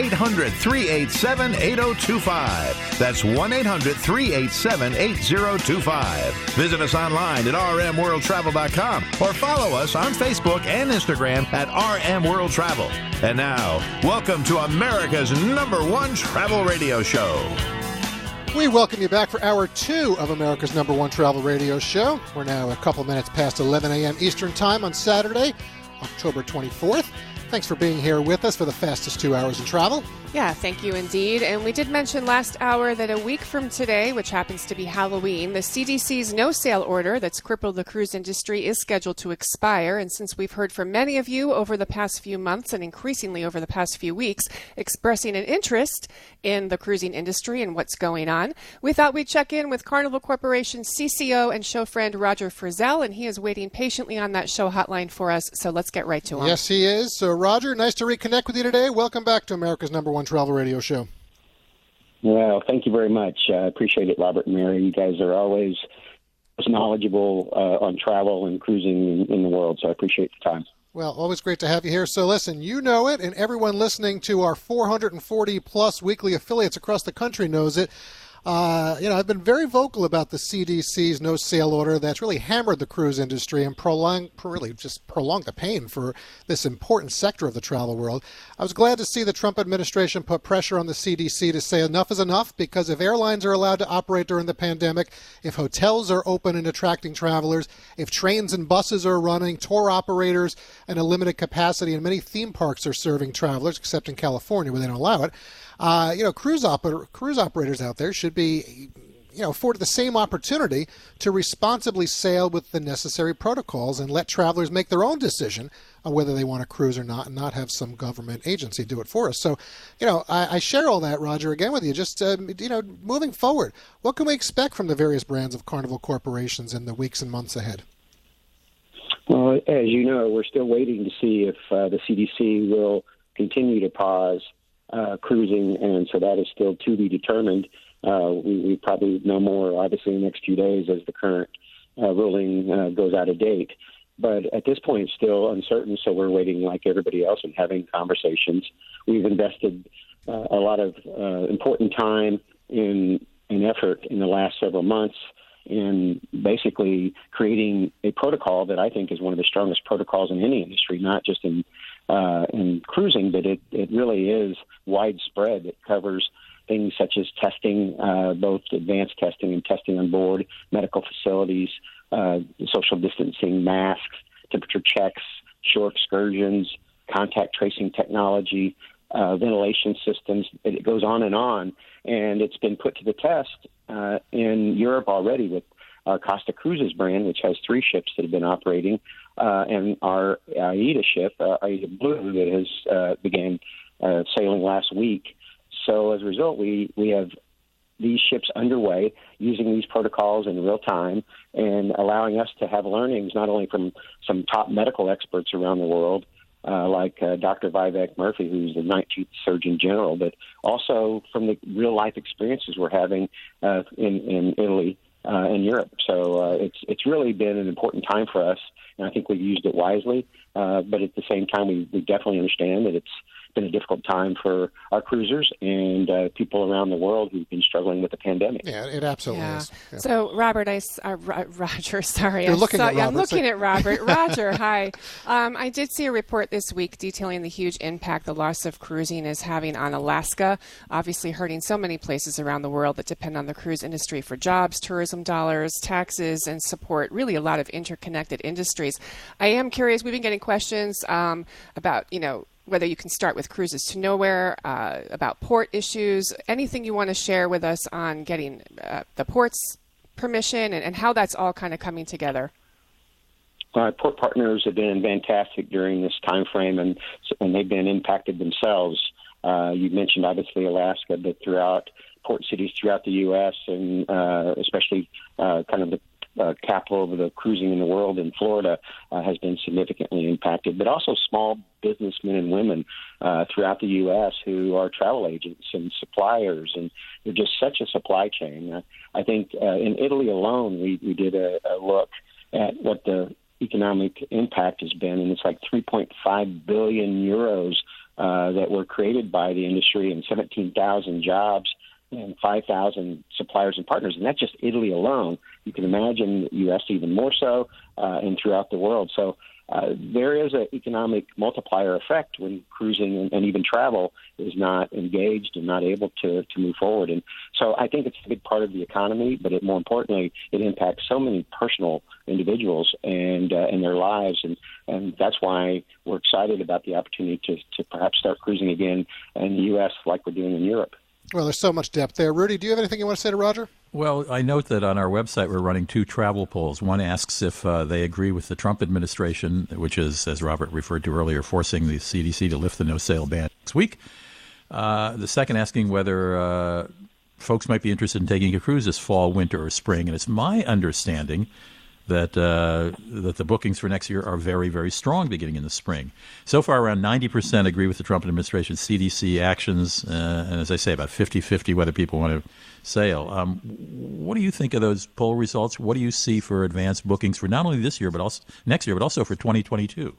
800 387 8025. That's 1 800 387 8025. Visit us online at rmworldtravel.com or follow us on Facebook and Instagram at RM World Travel. And now, welcome to America's number one travel radio show. We welcome you back for hour two of America's number one travel radio show. We're now a couple minutes past 11 a.m. Eastern Time on Saturday, October 24th. Thanks for being here with us for the fastest two hours in travel. Yeah, thank you indeed. And we did mention last hour that a week from today, which happens to be Halloween, the CDC's no sail order that's crippled the cruise industry is scheduled to expire. And since we've heard from many of you over the past few months and increasingly over the past few weeks expressing an interest in the cruising industry and what's going on, we thought we'd check in with Carnival Corporation CCO and show friend Roger Frizzell, and he is waiting patiently on that show hotline for us. So let's get right to him. Yes, he is. So, Roger, nice to reconnect with you today. Welcome back to America's number one travel radio show. Well, thank you very much. I appreciate it, Robert and Mary. You guys are always knowledgeable uh, on travel and cruising in, in the world, so I appreciate the time. Well, always great to have you here. So, listen, you know it, and everyone listening to our 440 plus weekly affiliates across the country knows it. Uh, you know, I've been very vocal about the CDC's no sail order that's really hammered the cruise industry and prolonged, really just prolonged the pain for this important sector of the travel world. I was glad to see the Trump administration put pressure on the CDC to say enough is enough because if airlines are allowed to operate during the pandemic, if hotels are open and attracting travelers, if trains and buses are running, tour operators and a limited capacity, and many theme parks are serving travelers, except in California where they don't allow it. Uh, you know, cruise oper- cruise operators out there should be, you know, afforded the same opportunity to responsibly sail with the necessary protocols and let travelers make their own decision on whether they want to cruise or not, and not have some government agency do it for us. So, you know, I, I share all that, Roger, again with you. Just uh, you know, moving forward, what can we expect from the various brands of Carnival corporations in the weeks and months ahead? Well, as you know, we're still waiting to see if uh, the CDC will continue to pause uh, cruising, and so that is still to be determined. Uh, we, we probably know more, obviously, in the next few days as the current uh, ruling uh, goes out of date. But at this point, it's still uncertain, so we're waiting like everybody else and having conversations. We've invested uh, a lot of uh, important time in an effort in the last several months in basically creating a protocol that I think is one of the strongest protocols in any industry, not just in uh, in cruising, but it, it really is widespread. It covers things such as testing, uh, both advanced testing and testing on board, medical facilities, uh, social distancing, masks, temperature checks, shore excursions, contact tracing technology, uh, ventilation systems. It goes on and on, and it's been put to the test uh, in Europe already with our Costa Cruises brand, which has three ships that have been operating, uh, and our AIDA ship, uh, AIDAblu, that has uh, began uh, sailing last week. So as a result, we we have these ships underway using these protocols in real time and allowing us to have learnings not only from some top medical experts around the world, uh, like uh, Dr. Vivek Murthy, who's the 19th Surgeon General, but also from the real life experiences we're having uh, in, in Italy uh, and Europe. So uh, it's it's really been an important time for us, and I think we've used it wisely. Uh, but at the same time, we, we definitely understand that it's been a difficult time for our cruisers and uh, people around the world who've been struggling with the pandemic. Yeah, it absolutely Yeah. is. Yeah. So, Robert, I, s- uh, Roger, sorry. You're I looking saw, at yeah, I'm Robert, so- looking at Robert. Roger, hi. Um, I did see a report this week detailing the huge impact the loss of cruising is having on Alaska, obviously hurting so many places around the world that depend on the cruise industry for jobs, tourism dollars, taxes, and support. Really, a lot of interconnected industries. I am curious. We've been getting questions um, about, you know, whether you can start with cruises to nowhere, uh, about port issues, anything you want to share with us on getting uh, the ports permission and, and how that's all kind of coming together. Uh, port partners have been fantastic during this time frame, and and they've been impacted themselves. Uh, you mentioned obviously Alaska, but throughout port cities throughout the U.S. and uh, especially uh, kind of the uh, capital of the cruising in the world in Florida uh, has been significantly impacted, but also small businessmen and women uh, throughout the U.S. who are travel agents and suppliers, and they're just such a supply chain. Uh, I think uh, in Italy alone, we, we did a, a look at what the economic impact has been, and it's like 3.5 billion euros uh, that were created by the industry and 17,000 jobs and 5,000 suppliers and partners, and that's just Italy alone. You can imagine the U.S. even more so, uh, and throughout the world. So uh, there is an economic multiplier effect when cruising and, and, even travel is not engaged and not able to, to move forward. And so I think it's a big part of the economy, but it, more importantly, it impacts so many personal individuals and uh, and their lives, and and that's why we're excited about the opportunity to to perhaps start cruising again in the U.S. like we're doing in Europe. Well, there's so much depth there. Rudy, do you have anything you want to say to Roger? Well, I note that on our website we're running two travel polls. One asks if uh, they agree with the Trump administration, which is, as Robert referred to earlier, forcing the CDC to lift the no sail ban next week. Uh, the second asking whether uh, folks might be interested in taking a cruise this fall, winter, or spring. And it's my understanding that uh, that the bookings for next year are very, very strong beginning in the spring. So far, around 90% agree with the Trump administration CDC actions, uh, and as I say, about 50-50 whether people want to sail. Um, what do you think of those poll results? What do you see for advanced bookings for not only this year, but also next year, but also for 2022?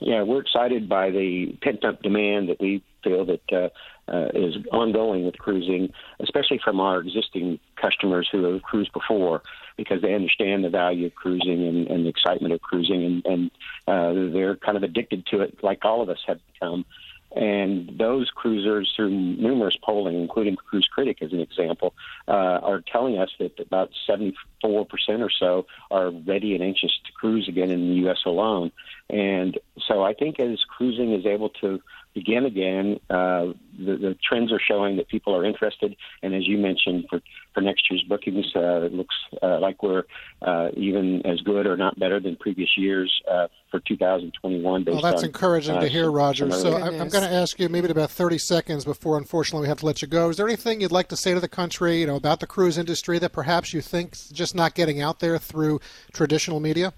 Yeah, we're excited by the pent up demand that we feel that uh, uh, is ongoing with cruising, especially from our existing customers who have cruised before, because they understand the value of cruising and, and the excitement of cruising, and, and uh, they're kind of addicted to it, like all of us have become. And those cruisers, through numerous polling, including Cruise Critic as an example, uh, are telling us that about 74% or so are ready and anxious to cruise again in the U.S. alone. And so I think as cruising is able to begin again, uh, the, the trends are showing that people are interested. And as you mentioned, for, for next year's bookings, uh, it looks uh, like we're uh, even as good or not better than previous years uh, for 2021. well, that's on, encouraging uh, to hear, Roger. So I'm, I'm going to ask you maybe about 30 seconds before, unfortunately, we have to let you go. Is there anything you'd like to say to the country, you know, about the cruise industry that perhaps you think just not getting out there through traditional media?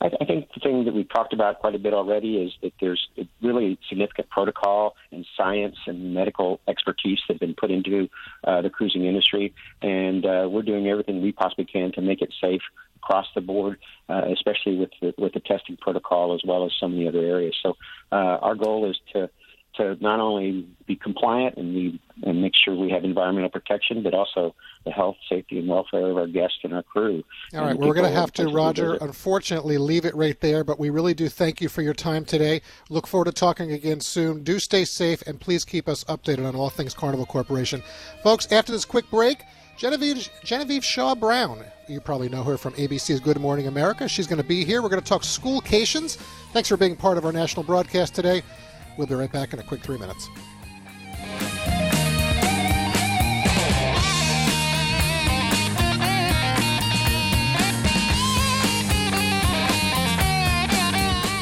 I, I think the thing that we've talked about quite a bit already is that there's really significant protocol and science and medical expertise that have been put into uh, the cruising industry, and uh, we're doing everything we possibly can to make it safe across the board, uh, especially with the, with the testing protocol as well as some of the other areas. So uh, our goal is to to not only be compliant and and make sure we have environmental protection, but also the health, safety, and welfare of our guests and our crew. All right, well, we're going to have to, Roger, unfortunately, leave it right there. But we really do thank you for your time today. Look forward to talking again soon. Do stay safe, and please keep us updated on all things Carnival Corporation, folks. After this quick break. Genevieve, Genevieve Shaw Brown. You probably know her from ABC's Good Morning America. She's going to be here. We're going to talk schoolcations. Thanks for being part of our national broadcast today. We'll be right back in a quick three minutes.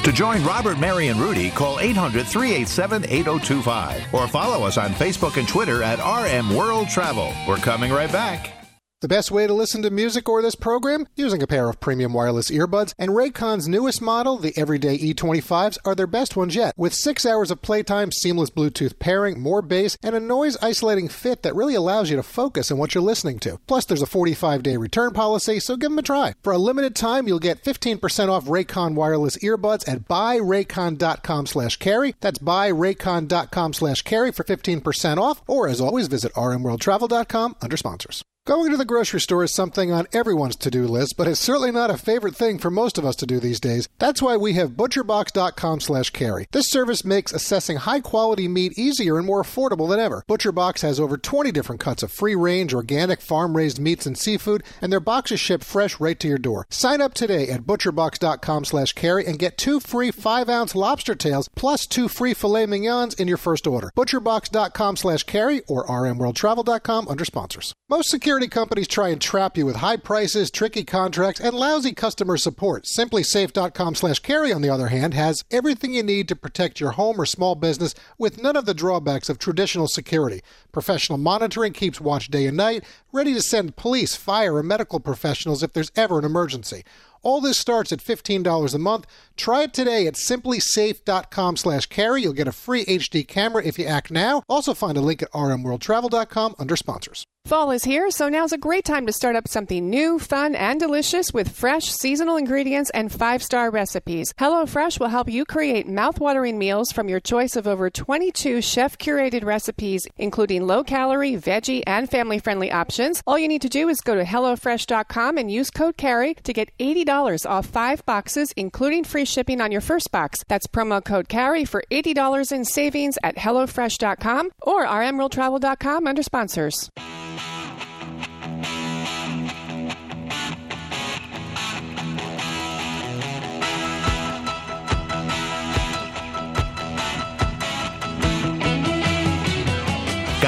To join Robert, Mary, and Rudy, call 800 387 8025 or follow us on Facebook and Twitter at RM World Travel. We're coming right back. The best way to listen to music or this program? Using a pair of premium wireless earbuds, and Raycon's newest model, the Everyday E25s, are their best ones yet. With six hours of playtime, seamless Bluetooth pairing, more bass, and a noise isolating fit that really allows you to focus on what you're listening to. Plus, there's a 45 day return policy, so give them a try. For a limited time, you'll get 15% off Raycon wireless earbuds at buyraycon.com slash carey. That's buyraycon.com slash carey for 15% off, or as always, visit rmworldtravel.com under sponsors. Going to the grocery store is something on everyone's to do list, but it's certainly not a favorite thing for most of us to do these days. That's why we have butcherbox.com slash carey. This service makes assessing high quality meat easier and more affordable than ever. ButcherBox has over 20 different cuts of free range, organic, farm raised meats and seafood, and their boxes ship fresh right to your door. Sign up today at butcherbox.com slash carey and get two free 5 ounce lobster tails plus two free filet mignons in your first order. Butcherbox.com slash carey or rmworldtravel.com under sponsors. Most secure Security companies try and trap you with high prices, tricky contracts, and lousy customer support. SimpliSafe.com slash carey, on the other hand, has everything you need to protect your home or small business with none of the drawbacks of traditional security. Professional monitoring keeps watch day and night, ready to send police, fire, or medical professionals if there's ever an emergency. All this starts at $15 a month. Try it today at simplisafe.com slash carey. You'll get a free HD camera if you act now. Also find a link at rmworldtravel.com under sponsors. Fall is here, so now's a great time to start up something new, fun, and delicious with fresh, seasonal ingredients and five star recipes. HelloFresh will help you create mouth-watering meals from your choice of over 22 chef curated recipes, including low calorie, veggie, and family friendly options. All you need to do is go to HelloFresh.com and use code CAREY to get $80 off five boxes, including free shipping on your first box. That's promo code CAREY for $80 in savings at HelloFresh.com or RMWorldTravel.com under sponsors.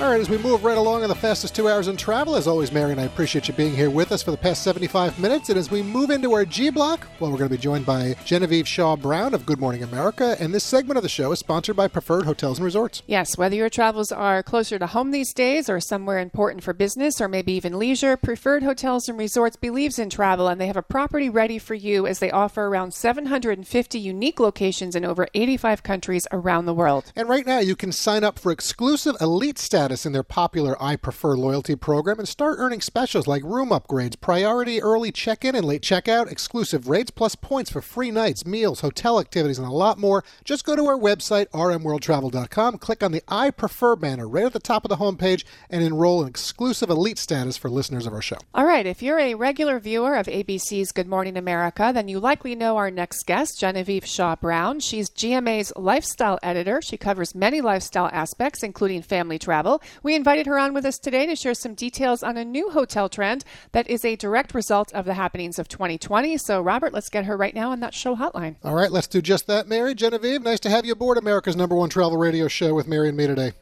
All right, as we move right along on the fastest two hours in travel, as always, Mary and I appreciate you being here with us for the past 75 minutes. And as we move into our G block, well, we're going to be joined by Genevieve Shaw Brown of Good Morning America. And this segment of the show is sponsored by Preferred Hotels and Resorts. Yes, whether your travels are closer to home these days or somewhere important for business or maybe even leisure, Preferred Hotels and Resorts believes in travel and they have a property ready for you as they offer around 750 unique locations in over 85 countries around the world. And right now, you can sign up for exclusive elite status in their popular I Prefer loyalty program and start earning specials like room upgrades, priority early check in and late checkout, exclusive rates, plus points for free nights, meals, hotel activities, and a lot more. Just go to our website, rmworldtravel.com, click on the I Prefer banner right at the top of the homepage, and enroll in exclusive elite status for listeners of our show. All right, if you're a regular viewer of ABC's Good Morning America, then you likely know our next guest, Genevieve Shaw Brown. She's GMA's lifestyle editor. She covers many lifestyle aspects, including family travel. We invited her on with us today to share some details on a new hotel trend that is a direct result of the happenings of 2020. So, Robert, let's get her right now on that show hotline. All right, let's do just that, Mary. Genevieve, nice to have you aboard America's number one travel radio show with Mary and me today.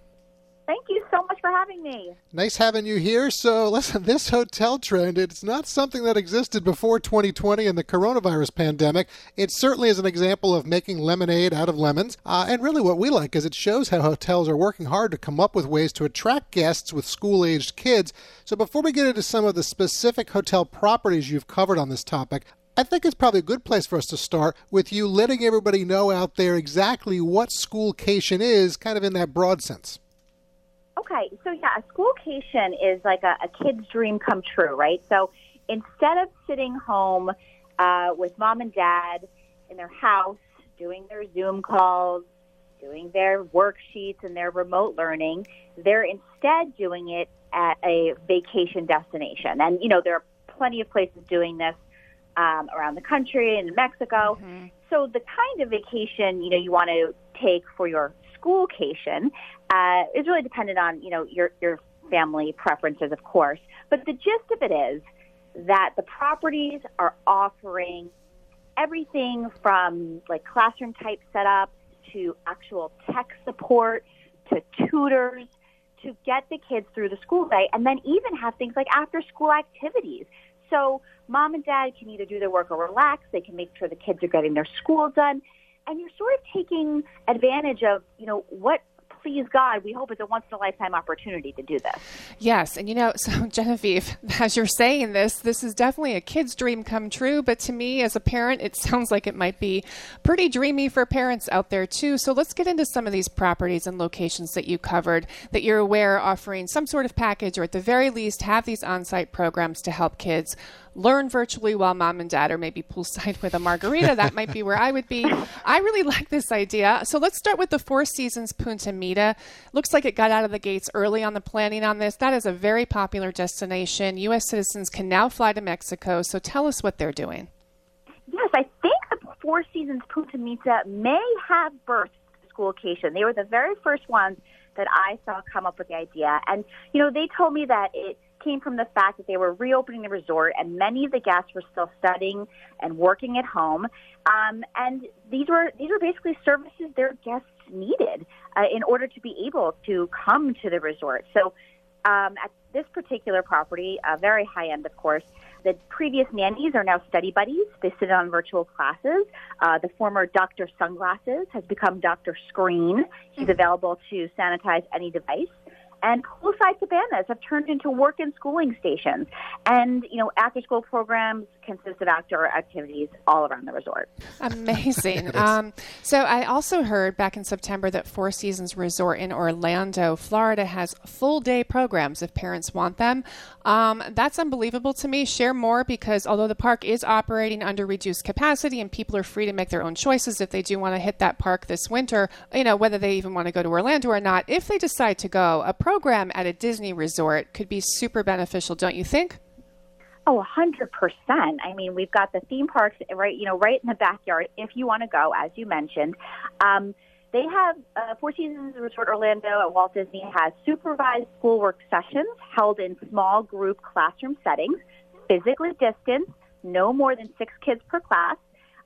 Thank you so much for having me. Nice having you here. So, listen, this hotel trend, it's not something that existed before 2020 and the coronavirus pandemic. It certainly is an example of making lemonade out of lemons. Uh, and really, what we like is it shows how hotels are working hard to come up with ways to attract guests with school aged kids. So, before we get into some of the specific hotel properties you've covered on this topic, I think it's probably a good place for us to start with you letting everybody know out there exactly what schoolcation is, kind of in that broad sense. Okay, so yeah, a schoolcation is like a, a kid's dream come true, right? So instead of sitting home uh, with mom and dad in their house doing their Zoom calls, doing their worksheets and their remote learning, they're instead doing it at a vacation destination. And, you know, there are plenty of places doing this um, around the country and in Mexico. Mm-hmm. So the kind of vacation, you know, you want to take for your schoolcation uh, is really dependent on you know your your family preferences, of course. But the gist of it is that the properties are offering everything from like classroom type setups to actual tech support to tutors to get the kids through the school day and then even have things like after school activities. So mom and dad can either do their work or relax. They can make sure the kids are getting their school done. And you're sort of taking advantage of, you know, what please God, we hope it's a once in a lifetime opportunity to do this. Yes. And you know, so Genevieve, as you're saying this, this is definitely a kid's dream come true. But to me, as a parent, it sounds like it might be pretty dreamy for parents out there too. So let's get into some of these properties and locations that you covered that you're aware offering some sort of package or at the very least have these on site programs to help kids learn virtually while mom and dad are maybe poolside with a margarita. that might be where I would be. I really like this idea. So let's start with the Four Seasons Punta Mita. Looks like it got out of the gates early on the planning on this. That is a very popular destination. U.S. citizens can now fly to Mexico. So tell us what they're doing. Yes, I think the Four Seasons Punta Mita may have birthed schoolcation. They were the very first ones that I saw come up with the idea. And, you know, they told me that it came from the fact that they were reopening the resort, and many of the guests were still studying and working at home. Um, and these were these were basically services their guests needed uh, in order to be able to come to the resort. So, um, at this particular property, uh, very high end, of course. The previous nannies are now study buddies. They sit on virtual classes. Uh, the former Dr. Sunglasses has become Dr. Screen. He's available to sanitize any device and poolside cabanas have turned into work and schooling stations. And, you know, after school programs consist of outdoor activities all around the resort. Amazing. um, so I also heard back in September that Four Seasons Resort in Orlando, Florida has full day programs if parents want them. Um, that's unbelievable to me. Share more because although the park is operating under reduced capacity and people are free to make their own choices if they do want to hit that park this winter, you know, whether they even want to go to Orlando or not, if they decide to go, a program at a Disney resort could be super beneficial, don't you think? Oh, 100%. I mean, we've got the theme parks right, you know, right in the backyard if you want to go, as you mentioned. Um, they have uh, Four Seasons Resort Orlando at Walt Disney has supervised schoolwork sessions held in small group classroom settings, physically distanced, no more than six kids per class.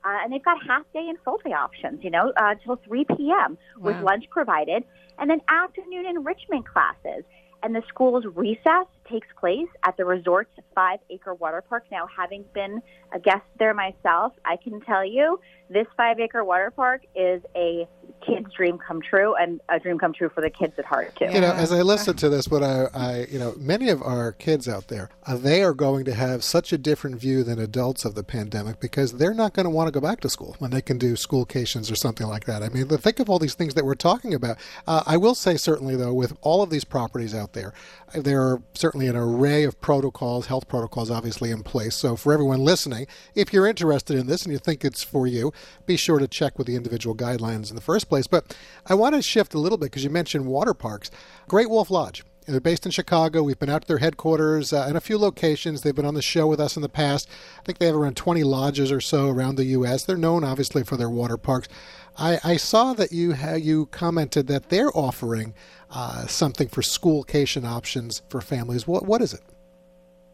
Uh, and they've got half day and full day options, you know, uh, till 3 p.m. Wow. with lunch provided, and then afternoon enrichment classes. And the school's recess takes place at the resort's five acre water park. Now, having been a guest there myself, I can tell you this five acre water park is a kid's dream come true and a dream come true for the kids at heart too. You know, as I listen to this, what I, I you know, many of our kids out there, uh, they are going to have such a different view than adults of the pandemic because they're not going to want to go back to school when they can do schoolcations or something like that. I mean, think of all these things that we're talking about. Uh, I will say certainly though, with all of these properties out there, there are certainly an array of protocols, health protocols, obviously in place. So for everyone listening, if you're interested in this and you think it's for you, be sure to check with the individual guidelines in the first place. But I want to shift a little bit because you mentioned water parks. Great Wolf Lodge. They're based in Chicago. We've been out to their headquarters uh, in a few locations. They've been on the show with us in the past. I think they have around 20 lodges or so around the U.S. They're known, obviously, for their water parks. I, I saw that you you commented that they're offering uh, something for schoolcation options for families. What what is it?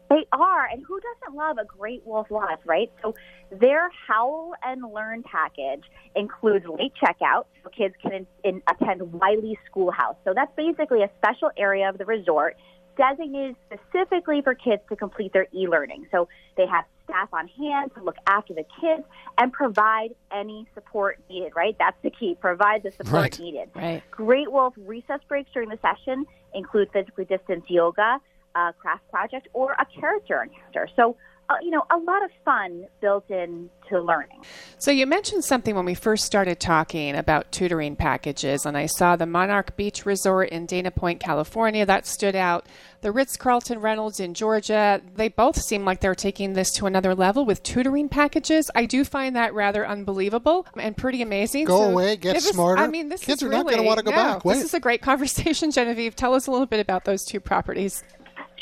They are, and who doesn't love a Great Wolf Lodge, right? So their Howl and Learn package includes late checkout, so kids can in, in, attend Wiley Schoolhouse. So that's basically a special area of the resort designated specifically for kids to complete their e-learning. So they have staff on hand to look after the kids and provide any support needed, right? That's the key. Provide the support right. needed. Right. Great Wolf recess breaks during the session include physically distanced yoga, a craft project, or a character encounter. So uh, you know, a lot of fun built in to learning. So you mentioned something when we first started talking about tutoring packages, and I saw the Monarch Beach Resort in Dana Point, California. That stood out. The Ritz Carlton Reynolds in Georgia. They both seem like they're taking this to another level with tutoring packages. I do find that rather unbelievable and pretty amazing. Go so away, get smarter. I mean, this kids are really, not going to want to go no, back. Wait. This is a great conversation, Genevieve. Tell us a little bit about those two properties.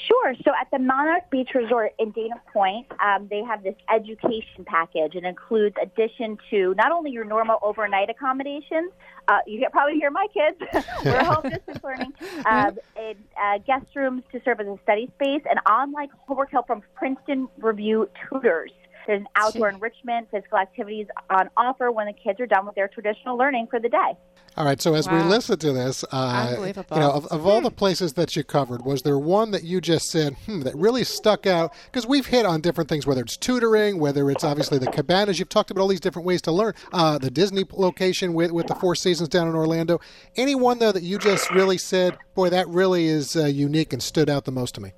Sure. So at the Monarch Beach Resort in Dana Point, um, they have this education package. It includes addition to not only your normal overnight accommodations. Uh, you can probably hear my kids. We're home distance learning. Uh, it, uh, guest rooms to serve as a study space and online homework help from Princeton Review tutors. There's an outdoor enrichment, physical activities on offer when the kids are done with their traditional learning for the day. All right. So as wow. we listen to this, uh, Unbelievable. you know, of, of all the places that you covered, was there one that you just said hmm, that really stuck out? Because we've hit on different things, whether it's tutoring, whether it's obviously the cabanas. You've talked about all these different ways to learn. Uh, the Disney location with with the Four Seasons down in Orlando. Any one though that you just really said, boy, that really is uh, unique and stood out the most to me.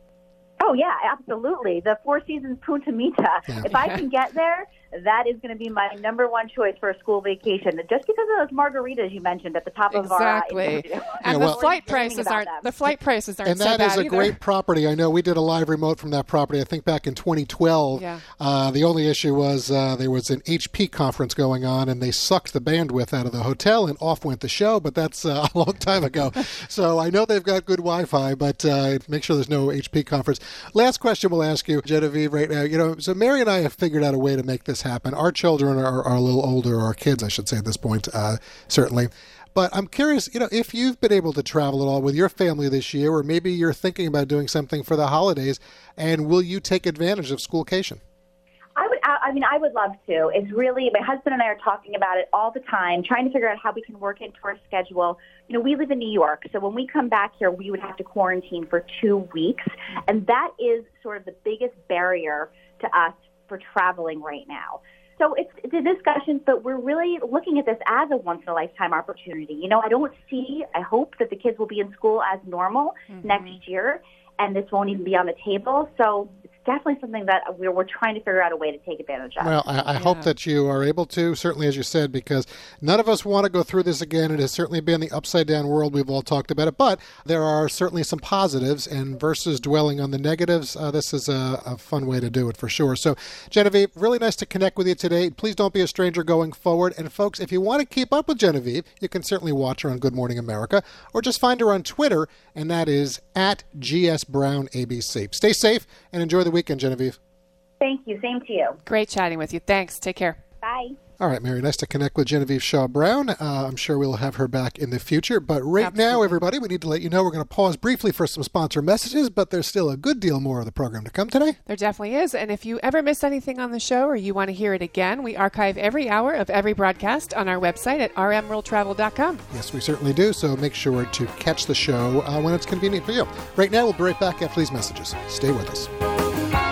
Oh yeah, absolutely. The Four Seasons Punta Mita. Yeah. If I can get there, that is going to be my number one choice for a school vacation. Just because of those margaritas you mentioned at the top exactly. of our exactly, and yeah, the flight prices aren't them. the flight prices aren't and that so is a either. great property. I know we did a live remote from that property. I think back in 2012. Yeah. Uh, the only issue was uh, there was an HP conference going on, and they sucked the bandwidth out of the hotel, and off went the show. But that's uh, a long time ago. so I know they've got good Wi-Fi, but uh, make sure there's no HP conference. Last question we'll ask you, Genevieve, right now. You know, so Mary and I have figured out a way to make this happen. Our children children are, are a little older, our kids, I should say, at this point, uh, certainly. But I'm curious, you know, if you've been able to travel at all with your family this year, or maybe you're thinking about doing something for the holidays, and will you take advantage of Schoolcation? I would. I mean, I would love to. It's really my husband and I are talking about it all the time, trying to figure out how we can work into our schedule. You know, we live in New York, so when we come back here, we would have to quarantine for two weeks, and that is sort of the biggest barrier to us for traveling right now. So it's, it's a discussion, but we're really looking at this as a once in a lifetime opportunity. You know, I don't see, I hope that the kids will be in school as normal mm-hmm. next year and this won't even be on the table. So definitely something that we're, we're trying to figure out a way to take advantage of. Well, I, I yeah. hope that you are able to, certainly as you said, because none of us want to go through this again. It has certainly been the upside down world. We've all talked about it, but there are certainly some positives, and versus dwelling on the negatives, uh, this is a, a, fun way to do it for sure. So, Genevieve, really nice to connect with you today. Please don't be a stranger going forward. And folks, if you want to keep up with Genevieve, you can certainly watch her on Good Morning America, or just find her on Twitter, and that is at GS Brown ABC. Stay safe and enjoy the weekend, Genevieve. Thank you. Same to you. Great chatting with you. Thanks. Take care. Bye. All right, Mary, nice to connect with Genevieve Shaw Brown. Uh, I'm sure we'll have her back in the future. But right Absolutely. now, everybody, we need to let you know we're going to pause briefly for some sponsor messages, but there's still a good deal more of the program to come today. There definitely is. And if you ever miss anything on the show or you want to hear it again, we archive every hour of every broadcast on our website at rmworldtravel.com. Yes, we certainly do. So make sure to catch the show uh, when it's convenient for you. Right now, we'll be right back after these messages. Stay with us.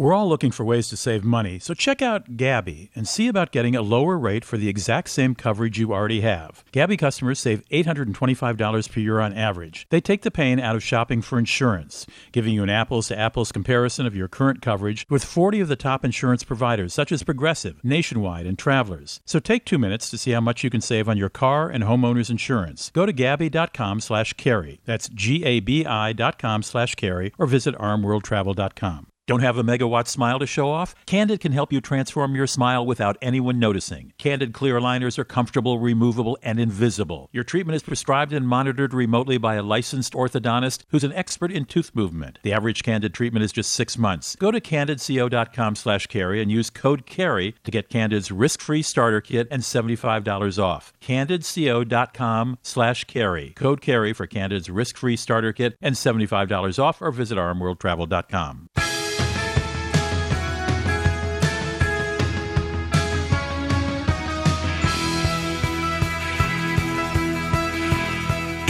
We're all looking for ways to save money, so check out Gabi and see about getting a lower rate for the exact same coverage you already have. Gabi customers save $825 per year on average. They take the pain out of shopping for insurance, giving you an apples to apples comparison of your current coverage with 40 of the top insurance providers such as Progressive, Nationwide, and Travelers. So take 2 minutes to see how much you can save on your car and homeowners insurance. Go to gabi.com/carey. That's g-a-b-i.com/carey, or visit rmworldtravel.com. Don't have a megawatt smile to show off? Candid can help you transform your smile without anyone noticing. Candid clear aligners are comfortable, removable, and invisible. Your treatment is prescribed and monitored remotely by a licensed orthodontist who's an expert in tooth movement. The average Candid treatment is just six months. Go to candidco.com slash carey and use code CAREY to get Candid's risk-free starter kit and $75 off. candidco.com slash carey. Code CAREY for Candid's risk-free starter kit and $75 off or visit rmworldtravel.com.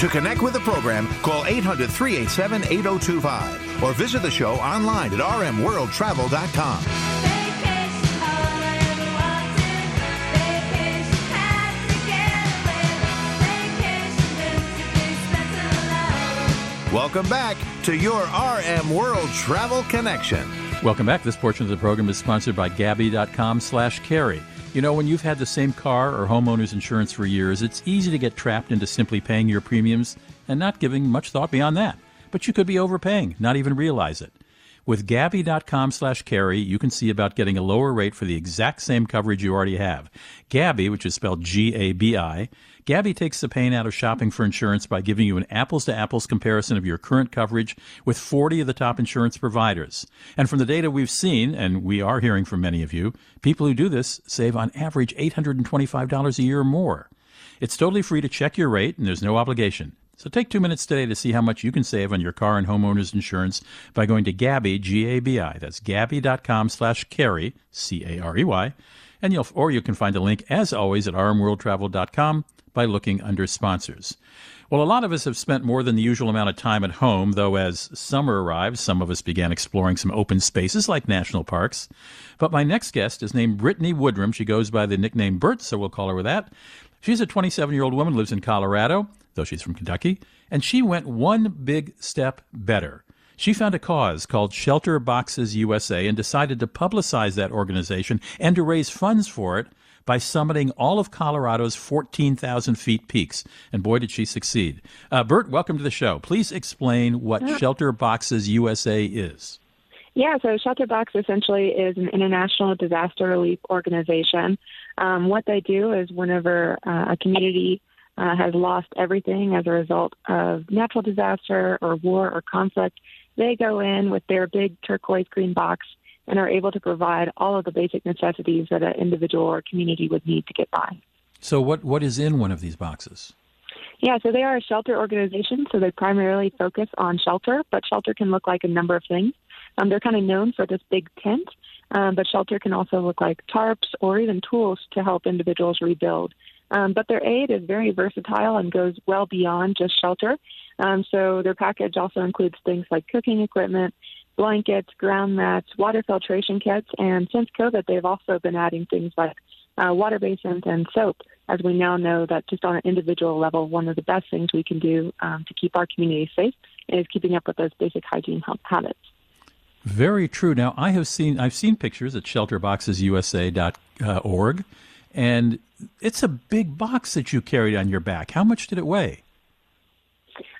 To connect with the program, call 800 387 8025 or visit the show online at rmworldtravel.com. Welcome back to your RM World Travel Connection. Welcome back. This portion of the program is sponsored by Gabi.com slash carey. You know, when you've had the same car or homeowner's insurance for years, it's easy to get trapped into simply paying your premiums and not giving much thought beyond that. But you could be overpaying, not even realize it. With Gabi.com slash carey, you can see about getting a lower rate for the exact same coverage you already have. Gabi, which is spelled G-A-B-I, Gabi takes the pain out of shopping for insurance by giving you an apples to apples comparison of your current coverage with 40 of the top insurance providers. And from the data we've seen, and we are hearing from many of you, people who do this save on average $825 a year or more. It's totally free to check your rate, and there's no obligation. So take two minutes today to see how much you can save on your car and homeowners insurance by going to Gabi, G-A-B-I. That's Gabi.com slash carey, C-A-R-E-Y. And you'll, or you can find a link, as always, at rmworldtravel.com by looking under sponsors. Well, a lot of us have spent more than the usual amount of time at home, though as summer arrived, some of us began exploring some open spaces like national parks. But my next guest is named Brittany Woodrum. She goes by the nickname Bert, so we'll call her that. She's a 27 year old woman, lives in Colorado, though she's from Kentucky, and she went one big step better. She found a cause called Shelter Boxes USA and decided to publicize that organization and to raise funds for it by summiting all of Colorado's 14,000 feet peaks. And boy, did she succeed. Uh, Bert, welcome to the show. Please explain what Shelter Boxes USA is. Yeah, so Shelter Shelterbox essentially is an international disaster relief organization. Um, what they do is whenever uh, a community uh, has lost everything as a result of natural disaster or war or conflict, they go in with their big turquoise green box and are able to provide all of the basic necessities that an individual or community would need to get by. So, what, what is in one of these boxes? Yeah, so they are a shelter organization, so they primarily focus on shelter, but shelter can look like a number of things. Um, they're kind of known for this big tent, um, but shelter can also look like tarps or even tools to help individuals rebuild. Um, but their aid is very versatile and goes well beyond just shelter. Um, so their package also includes things like cooking equipment, blankets, ground mats, water filtration kits, and since COVID, they've also been adding things like uh, water basins and soap, as we now know that just on an individual level, one of the best things we can do um, to keep our community safe is keeping up with those basic hygiene habits. Very true. Now, I have seen I've seen pictures at shelterboxesusa.org, and it's a big box that you carried on your back. How much did it weigh?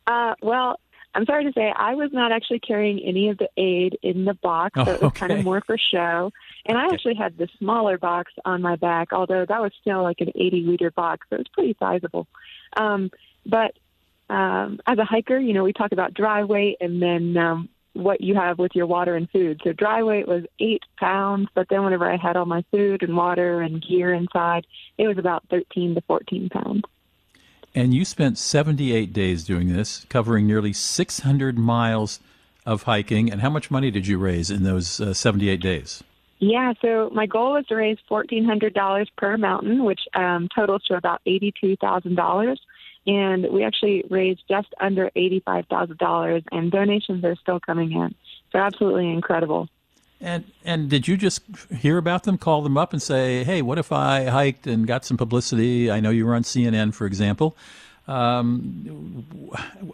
Uh, well, I'm sorry to say I was not actually carrying any of the aid in the box. Oh, so it was kind of more for show. And I actually had the smaller box on my back, although that was still like an 80 liter box. So it was pretty sizable. Um, but um, as a hiker, you know, we talk about dry weight and then um, what you have with your water and food. So dry weight was eight pounds, but then whenever I had all my food and water and gear inside, it was about 13 to 14 pounds. And you spent 78 days doing this, covering nearly 600 miles of hiking. And how much money did you raise in those uh, 78 days? Yeah, so my goal was to raise $1,400 per mountain, which um, totals to about $82,000 and we actually raised just under $85,000 and donations are still coming in. So absolutely incredible. And and did you just hear about them, call them up and say, "Hey, what if I hiked and got some publicity? I know you were on CNN, for example." Um,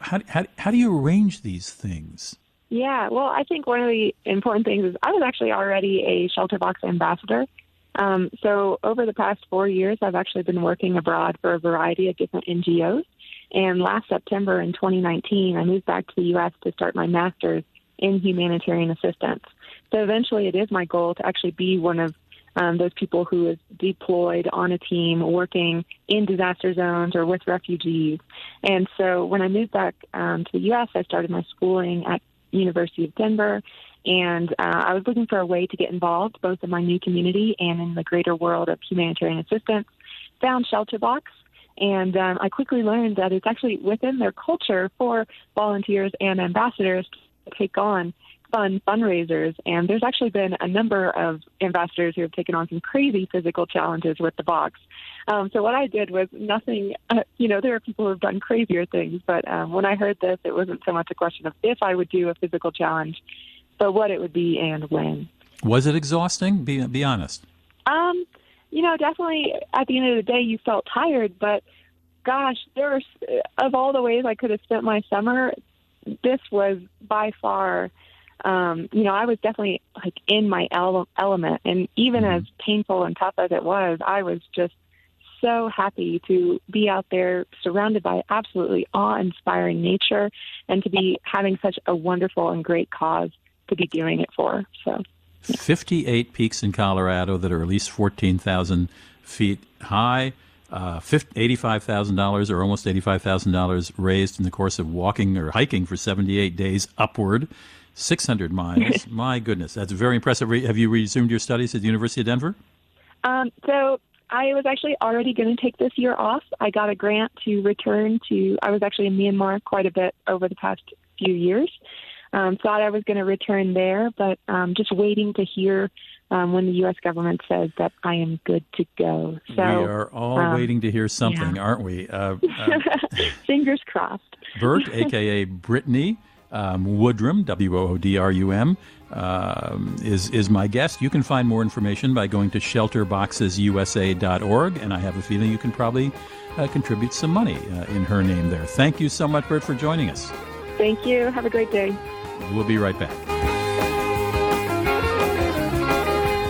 how, how, how do you arrange these things? Yeah, well, I think one of the important things is I was actually already a Shelterbox ambassador. Um, so over the past four years, I've actually been working abroad for a variety of different NGOs. And last September in 2019, I moved back to the U.S. to start my master's in humanitarian assistance. So eventually, it is my goal to actually be one of um, those people who is deployed on a team working in disaster zones or with refugees. And so when I moved back um, to the U.S., I started my schooling at University of Denver and uh, I was looking for a way to get involved both in my new community and in the greater world of humanitarian assistance. Found Shelterbox, and um, I quickly learned that it's actually within their culture for volunteers and ambassadors to take on fun fundraisers. And there's actually been a number of ambassadors who have taken on some crazy physical challenges with the box. Um, so what I did was nothing, uh, you know, there are people who have done crazier things, but um, when I heard this, it wasn't so much a question of if I would do a physical challenge but what it would be and when. Was it exhausting? Be be honest. Um, you know, definitely at the end of the day, you felt tired, but gosh, there was of all the ways I could have spent my summer, this was by far. Um, you know, I was definitely like in my ele- element, and even mm-hmm. as painful and tough as it was, I was just so happy to be out there surrounded by absolutely awe inspiring nature and to be having such a wonderful and great cause to be doing it for. So, 58 peaks in Colorado that are at least 14,000 feet high. Uh, $85,000 or almost $85,000 raised in the course of walking or hiking for 78 days upward, 600 miles. My goodness, that's very impressive. Have you resumed your studies at the University of Denver? Um, so I was actually already going to take this year off. I got a grant to return to, I was actually in Myanmar quite a bit over the past few years. Um, thought I was going to return there, but um, just waiting to hear um, when the U.S. government says that I am good to go. So we are all um, waiting to hear something, yeah. aren't we? Uh, uh, Fingers crossed. Bert, aka Brittany um, Woodrum, W O O D R U M, um, is is my guest. You can find more information by going to shelterboxesusa.org, and I have a feeling you can probably uh, contribute some money uh, in her name there. Thank you so much, Bert, for joining us. Thank you. Have a great day. We'll be right back.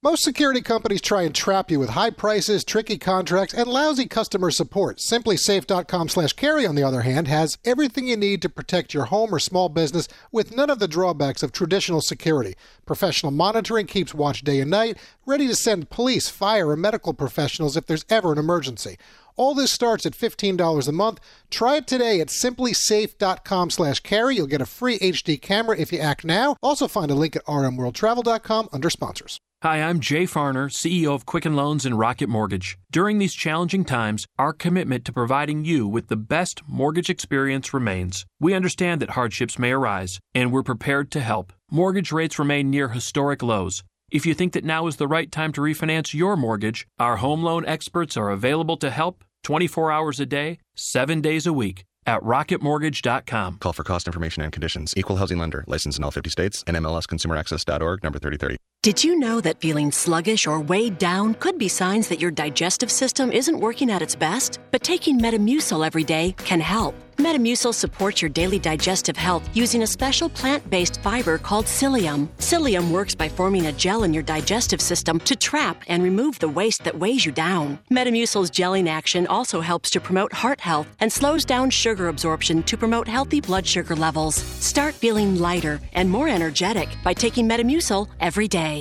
Most security companies try and trap you with high prices, tricky contracts, and lousy customer support. SimpliSafe.com slash carey, on the other hand, has everything you need to protect your home or small business with none of the drawbacks of traditional security. Professional monitoring keeps watch day and night, ready to send police, fire, or medical professionals if there's ever an emergency. All this starts at $15 a month. Try it today at simplisafe.com slash carey. You'll get a free HD camera if you act now. Also find a link at rmworldtravel.com under sponsors. Hi, I'm Jay Farner, CEO of Quicken Loans and Rocket Mortgage. During these challenging times, our commitment to providing you with the best mortgage experience remains. We understand that hardships may arise, and we're prepared to help. Mortgage rates remain near historic lows. If you think that now is the right time to refinance your mortgage, our home loan experts are available to help 24 hours a day, 7 days a week at rocketmortgage.com. Call for cost information and conditions. Equal housing lender. Licensed in all 50 states. NMLSconsumeraccess.org number 3030. Did you know that feeling sluggish or weighed down could be signs that your digestive system isn't working at its best? But taking Metamucil every day can help. Metamucil supports your daily digestive health using a special plant based fiber called psyllium. Psyllium works by forming a gel in your digestive system to trap and remove the waste that weighs you down. Metamucil's gelling action also helps to promote heart health and slows down sugar absorption to promote healthy blood sugar levels. Start feeling lighter and more energetic by taking Metamucil every day.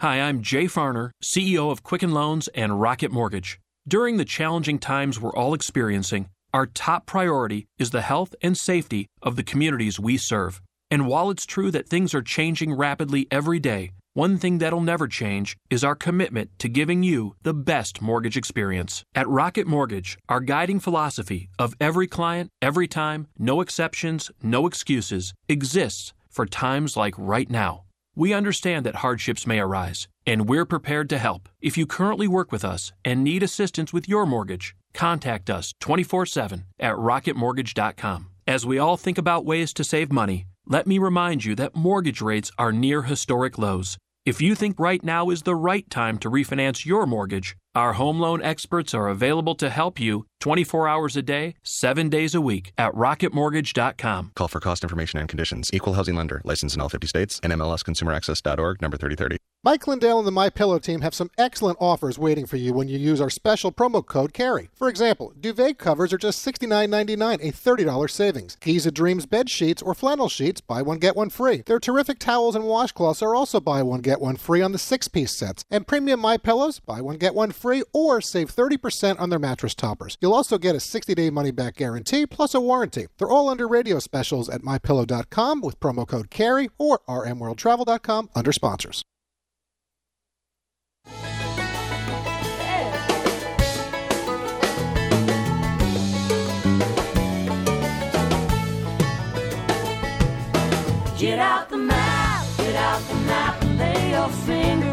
Hi, I'm Jay Farner, CEO of Quicken Loans and Rocket Mortgage. During the challenging times we're all experiencing, our top priority is the health and safety of the communities we serve. And while it's true that things are changing rapidly every day, one thing that'll never change is our commitment to giving you the best mortgage experience. At Rocket Mortgage, our guiding philosophy of every client, every time, no exceptions, no excuses exists for times like right now. We understand that hardships may arise, and we're prepared to help. If you currently work with us and need assistance with your mortgage, contact us 24 7 at rocketmortgage.com. As we all think about ways to save money, let me remind you that mortgage rates are near historic lows. If you think right now is the right time to refinance your mortgage, our home loan experts are available to help you 24 hours a day, 7 days a week at rocketmortgage.com. Call for cost information and conditions. Equal housing lender. Licensed in all 50 states. NMLSconsumeraccess.org number 3030. Mike Lindell and the My Pillow team have some excellent offers waiting for you when you use our special promo code CAREY. For example, duvet covers are just $69.99, a $30 savings. Giza Dreams bed sheets or flannel sheets, buy one get one free. Their terrific towels and washcloths are also buy one get one free on the six-piece sets. And premium My Pillows, buy one get one free or save 30% on their mattress toppers. You'll also get a 60-day money-back guarantee plus a warranty. They're all under radio specials at mypillow.com with promo code CAREY or rmworldtravel.com under sponsors. Get out the map, get out the map, and lay your finger.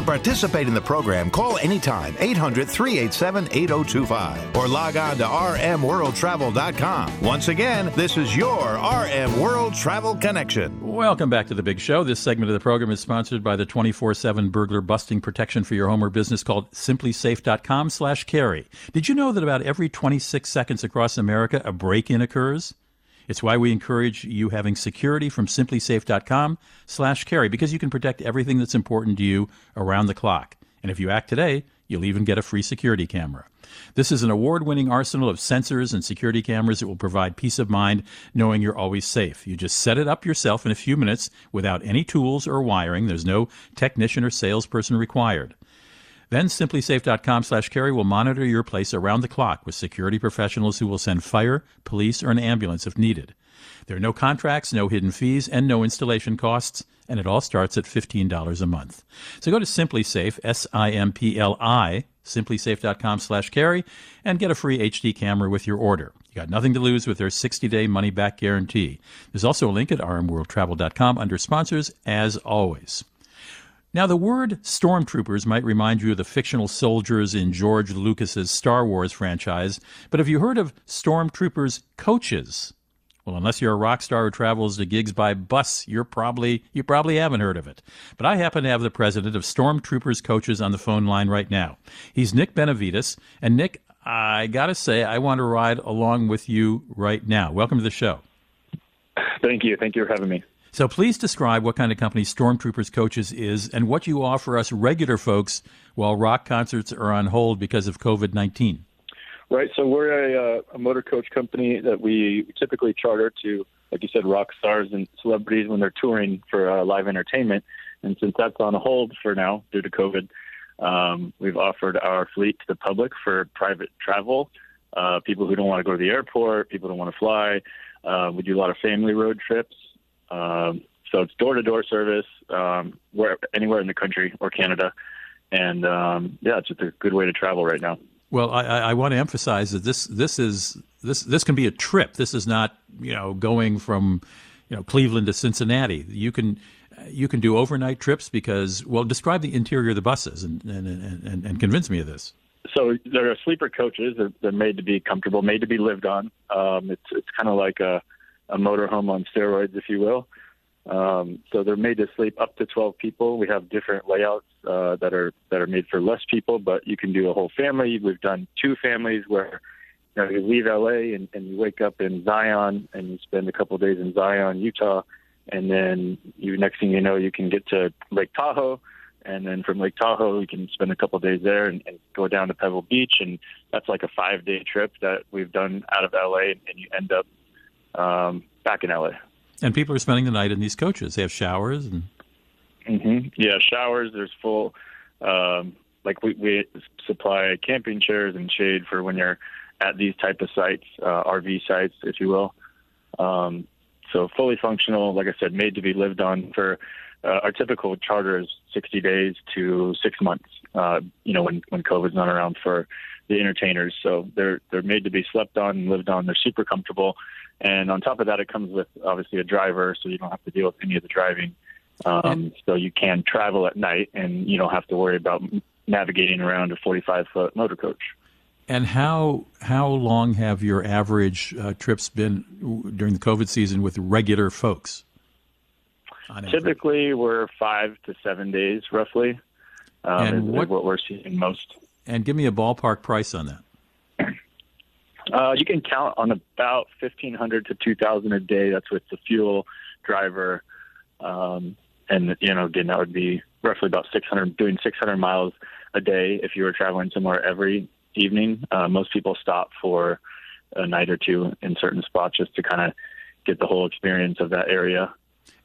To participate in the program, call anytime 800 387 8025 or log on to rmworldtravel.com. Once again, this is your RM World Travel Connection. Welcome back to the big show. This segment of the program is sponsored by the 24/7 burglar busting protection for your home or business called simplisafe.com/carry. Did you know that about every 26 seconds across America a break-in occurs? It's why we encourage you having security from simplisafe.com slash carey because you can protect everything that's important to you around the clock. And if you act today, you'll even get a free security camera. This is an award winning arsenal of sensors and security cameras that will provide peace of mind knowing you're always safe. You just set it up yourself in a few minutes without any tools or wiring. There's no technician or salesperson required. Then simplisafe.com slash carey will monitor your place around the clock with security professionals who will send fire, police, or an ambulance if needed. There are no contracts, no hidden fees, and no installation costs, and it all starts at $15 a month. So go to SimpliSafe, S-I-M-P-L-I, simplisafe.com slash carey, and get a free HD camera with your order. You got nothing to lose with their 60-day money-back guarantee. There's also a link at rmworldtravel.com under sponsors, as always. Now, the word stormtroopers might remind you of the fictional soldiers in George Lucas's Star Wars franchise, but have you heard of stormtroopers coaches? Well, unless you're a rock star who travels to gigs by bus, you're probably you probably haven't heard of it. But I happen to have the president of Stormtroopers Coaches on the phone line right now. He's Nick Benavides, and Nick, I got to say, I want to ride along with you right now. Welcome to the show. Thank you. Thank you for having me. So please describe what kind of company Stormtroopers Coaches is and what you offer us regular folks while rock concerts are on hold because of COVID 19. Right. So we're a, uh, a motor coach company that we typically charter to, like you said, rock stars and celebrities when they're touring for uh, live entertainment. And since that's on hold for now due to COVID, um, we've offered our fleet to the public for private travel. Uh, people who don't want to go to the airport, people who don't want to fly. Uh, we do a lot of family road trips. Um, so it's door to door service um, where anywhere in the country or Canada, and um, yeah, it's just a good way to travel right now. Well, I, I want to emphasize that this this is this this can be a trip. This is not you know going from you know Cleveland to Cincinnati. You can you can do overnight trips because well, describe the interior of the buses and and and, and convince me of this. So there are sleeper coaches. They're, they're made to be comfortable, made to be lived on. Um, it's it's kind of like a a motorhome on steroids, if you will. Um, so they're made to sleep up to 12 people. We have different layouts uh, that are that are made for less people, but you can do a whole family. We've done two families where you, know, you leave LA and, and you wake up in Zion and you spend a couple of days in Zion, Utah, and then you next thing you know you can get to Lake Tahoe, and then from Lake Tahoe you can spend a couple of days there and, and go down to Pebble Beach, and that's like a five day trip that we've done out of LA, and you end up um, back in LA. And people are spending the night in these coaches. They have showers and. hmm Yeah, showers. There's full. Um, like we, we supply camping chairs and shade for when you're at these type of sites, uh, RV sites, if you will. Um, so fully functional, like I said, made to be lived on. For uh, our typical charter is 60 days to six months. Uh, you know, when when COVID's not around for the entertainers, so they're they're made to be slept on and lived on. They're super comfortable. And on top of that, it comes with obviously a driver, so you don't have to deal with any of the driving. Um, so you can travel at night, and you don't have to worry about navigating around a 45 foot motor coach. And how how long have your average uh, trips been during the COVID season with regular folks? Typically, we're five to seven days, roughly. Um, And is, what- is what we're seeing most. And give me a ballpark price on that. Uh, you can count on about fifteen hundred to two thousand a day. That's with the fuel, driver, um, and you know, again, that would be roughly about six hundred. Doing six hundred miles a day if you were traveling somewhere every evening. Uh, most people stop for a night or two in certain spots just to kind of get the whole experience of that area.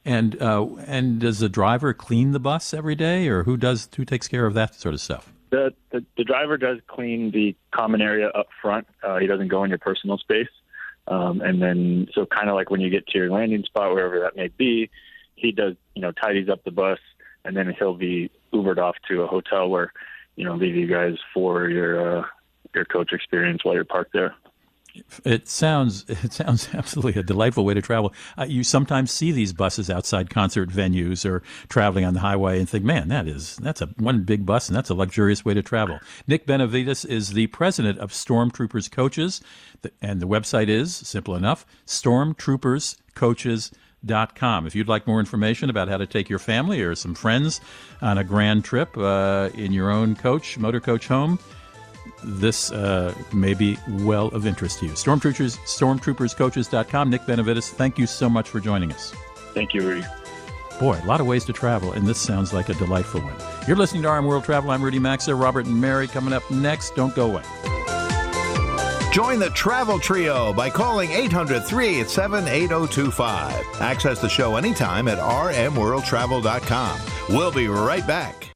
And uh, and does the driver clean the bus every day, or who does who takes care of that sort of stuff? The, the the driver does clean the common area up front. Uh, he doesn't go in your personal space, um, and then so kind of like when you get to your landing spot, wherever that may be, he does you know tidies up the bus, and then he'll be Ubered off to a hotel where you know leave you guys for your uh, your coach experience while you're parked there. It sounds it sounds absolutely a delightful way to travel. Uh, you sometimes see these buses outside concert venues or traveling on the highway and think, "Man, that is that's a one big bus and that's a luxurious way to travel." Nick Benavides is the president of Stormtroopers Coaches, and the website is simple enough: stormtrooperscoaches.com. If you'd like more information about how to take your family or some friends on a grand trip uh, in your own coach, motor coach home, this uh, may be well of interest to you. Stormtroopers, stormtrooperscoaches.com. Nick Benavides, thank you so much for joining us. Thank you, Rudy. Boy, a lot of ways to travel, and this sounds like a delightful one. You're listening to RM World Travel. I'm Rudy Maxa. Robert and Mary coming up next. Don't go away. Join the travel trio by calling 800 387 8025. Access the show anytime at rmworldtravel.com. We'll be right back.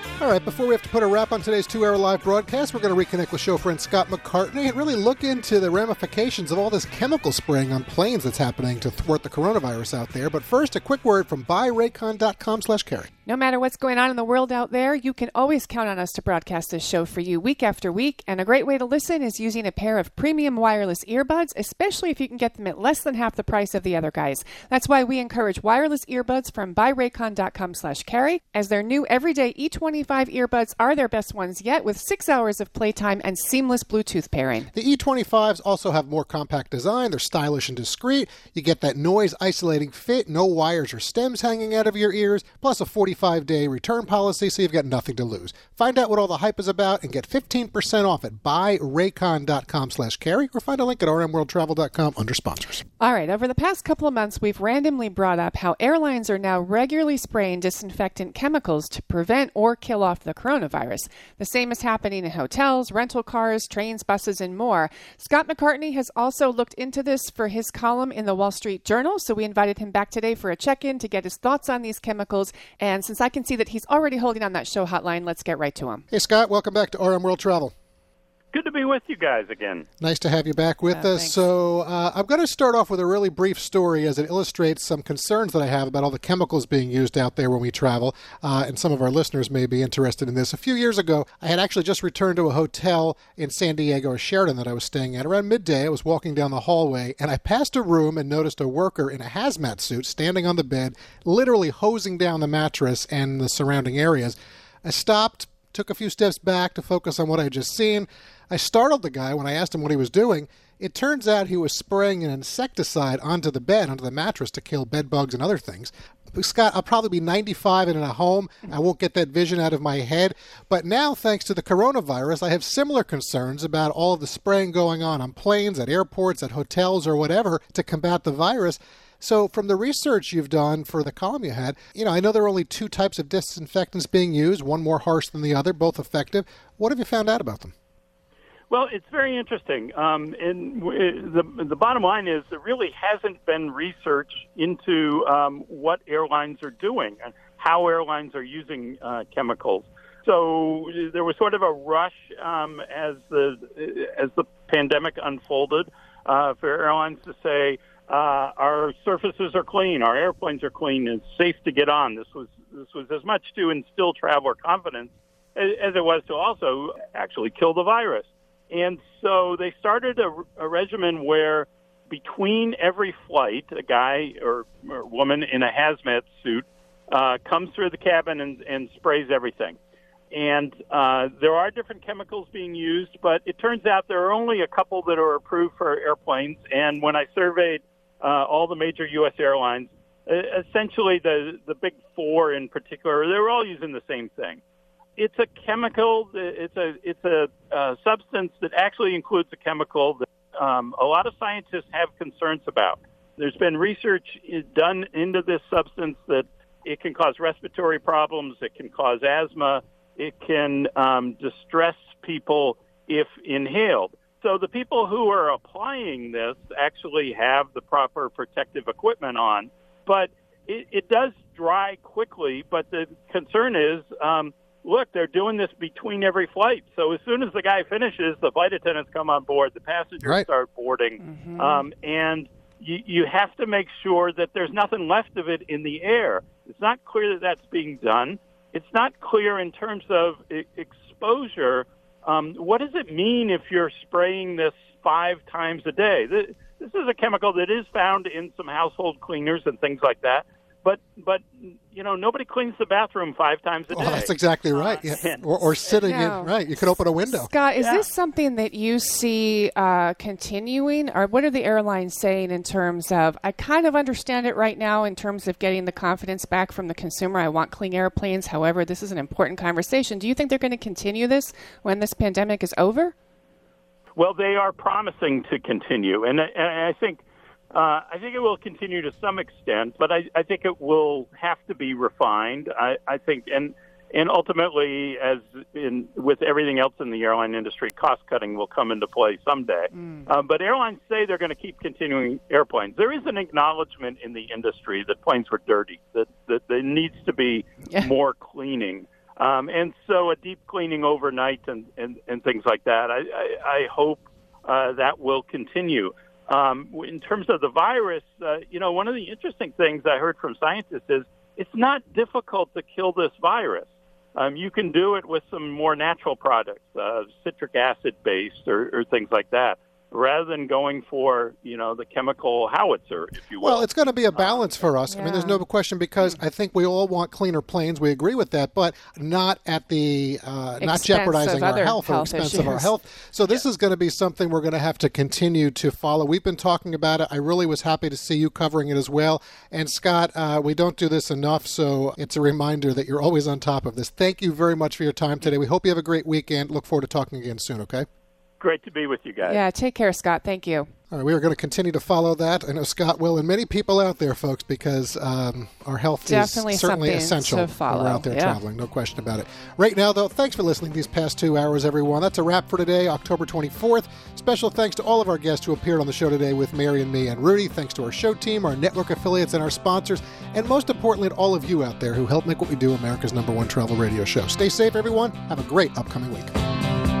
All right, before we have to put a wrap on today's two hour live broadcast, we're going to reconnect with show friend Scott McCartney and really look into the ramifications of all this chemical spraying on planes that's happening to thwart the coronavirus out there. But first, a quick word from buyraycon.com slash carey. No matter what's going on in the world out there, you can always count on us to broadcast this show for you week after week. And a great way to listen is using a pair of premium wireless earbuds, especially if you can get them at less than half the price of the other guys. That's why we encourage wireless earbuds from buyraycon.com slash carey, as they're new every day E25 E25 earbuds are their best ones yet, with six hours of playtime and seamless Bluetooth pairing. The E25s also have more compact design. They're stylish and discreet. You get that noise isolating fit, no wires or stems hanging out of your ears, plus a 45 day return policy, so you've got nothing to lose. Find out what all the hype is about and get 15% off at buyraycon.com slash carey or find a link at rmworldtravel.com under sponsors. All right, over the past couple of months, we've randomly brought up how airlines are now regularly spraying disinfectant chemicals to prevent or kill off the coronavirus. The same is happening in hotels, rental cars, trains, buses, and more. Scott McCartney has also looked into this for his column in the Wall Street Journal, so we invited him back today for a check in to get his thoughts on these chemicals. And since I can see that he's already holding on that show hotline, let's get right to him. Hey, Scott, welcome back to RM World Travel. Good to be with you guys again. Nice to have you back with us. thanks. So, uh, I'm going to start off with a really brief story as it illustrates some concerns that I have about all the chemicals being used out there when we travel. Uh, and some of our listeners may be interested in this. A few years ago, I had actually just returned to a hotel in San Diego or Sheraton that I was staying at. Around midday, I was walking down the hallway and I passed a room and noticed a worker in a hazmat suit standing on the bed, literally hosing down the mattress and the surrounding areas. I stopped, took a few steps back to focus on what I had just seen. I startled the guy when I asked him what he was doing. It turns out he was spraying an insecticide onto the bed, onto the mattress to kill bed bugs and other things. Scott, I'll probably be 95 and in a home. I won't get that vision out of my head. But now, thanks to the coronavirus, I have similar concerns about all the spraying going on on planes, at airports, at hotels, or whatever to combat the virus. So, from the research you've done for the column you had, you know, I know there are only two types of disinfectants being used, one more harsh than the other, both effective. What have you found out about them? Well, it's very interesting. Um, and the the bottom line is there really hasn't been research into um, what airlines are doing and how airlines are using uh, chemicals. So there was sort of a rush um, as the as the pandemic unfolded uh, for airlines to say uh, our surfaces are clean, our airplanes are clean, it's safe to get on. This was this was as much to instill traveler confidence as it was to also actually kill the virus. And so they started a, a regimen where between every flight, a guy or, or woman in a hazmat suit uh, comes through the cabin and, and sprays everything. And uh, there are different chemicals being used, but it turns out there are only a couple that are approved for airplanes. And when I surveyed uh, all the major U.S. airlines, essentially the the big four in particular, they were all using the same thing it's a chemical. It's a it's a, uh substance that actually includes a chemical that um, a lot of scientists have concerns about. There's been research done into this substance that it can cause respiratory problems. It can cause asthma. It can um, distress people if inhaled. So the people who are applying this actually have the proper protective equipment on, but it, it does dry quickly. But the concern is. Um, look, they're doing this between every flight. So as soon as the guy finishes, the flight attendants come on board, the passengers Right. start boarding, um, and you, you have to make sure that there's nothing left of it in the air. It's not clear that that's being done. It's not clear in terms of e- exposure. Um, what does it mean if you're spraying this five times a day? Th- This is a chemical that is found in some household cleaners and things like that. But but you know nobody cleans the bathroom five times a day. Well, that's exactly right. Yeah. and- Or, or sitting No. in, right. You could open a window. Scott, is Yeah. this something that you see uh, continuing, or what are the airlines saying in terms of? I kind of understand it right now in terms of getting the confidence back from the consumer. I want clean airplanes. However, this is an important conversation. Do you think they're going to continue this when this pandemic is over? Well, they are promising to continue, and, and I think uh, I think it will continue to some extent, but I, I think it will have to be refined. I, I think, and and ultimately, as in with everything else in the airline industry, cost cutting will come into play someday. Uh, but airlines say they're going to keep continuing airplanes. There is an acknowledgement in the industry that planes were dirty, that that there needs to be Yeah. more cleaning. Um, and so a deep cleaning overnight and, and, and things like that. I, I, I hope uh, that will continue. Um, in terms of the virus, uh, you know, one of the interesting things I heard from scientists is it's not difficult to kill this virus. Um, you can do it with some more natural products, uh, citric acid based or, or things like that. Rather than going for you know the chemical howitzer, if you will. Well, it's going to be a balance for us. I mean, there's no question because I think we all want cleaner planes. We agree with that, but not at the uh, not jeopardizing our other health or health expense of our health. So this is going to be something we're going to have to continue to follow. We've been talking about it. I really was happy to see you covering it as well. And Scott, uh, we don't do this enough, so it's a reminder that you're always on top of this. Thank you very much for your time today. We hope you have a great weekend. Look forward to talking again soon. Okay. Great to be with you guys. Yeah, take care, Scott. Thank you. All right, we are going to continue to follow that. I know Scott will, and many people out there, folks, because um, our health Definitely is certainly something essential to when follow. we're out there Yeah. traveling. No question about it. Right now, though, thanks for listening these past two hours, everyone. That's a wrap for today, October 24th. Special thanks to all of our guests who appeared on the show today with Mary and me and Rudy. Thanks to our show team, our network affiliates, and our sponsors, and most importantly, to all of you out there who help make what we do America's number one travel radio show. Stay safe, everyone. Have a great upcoming week.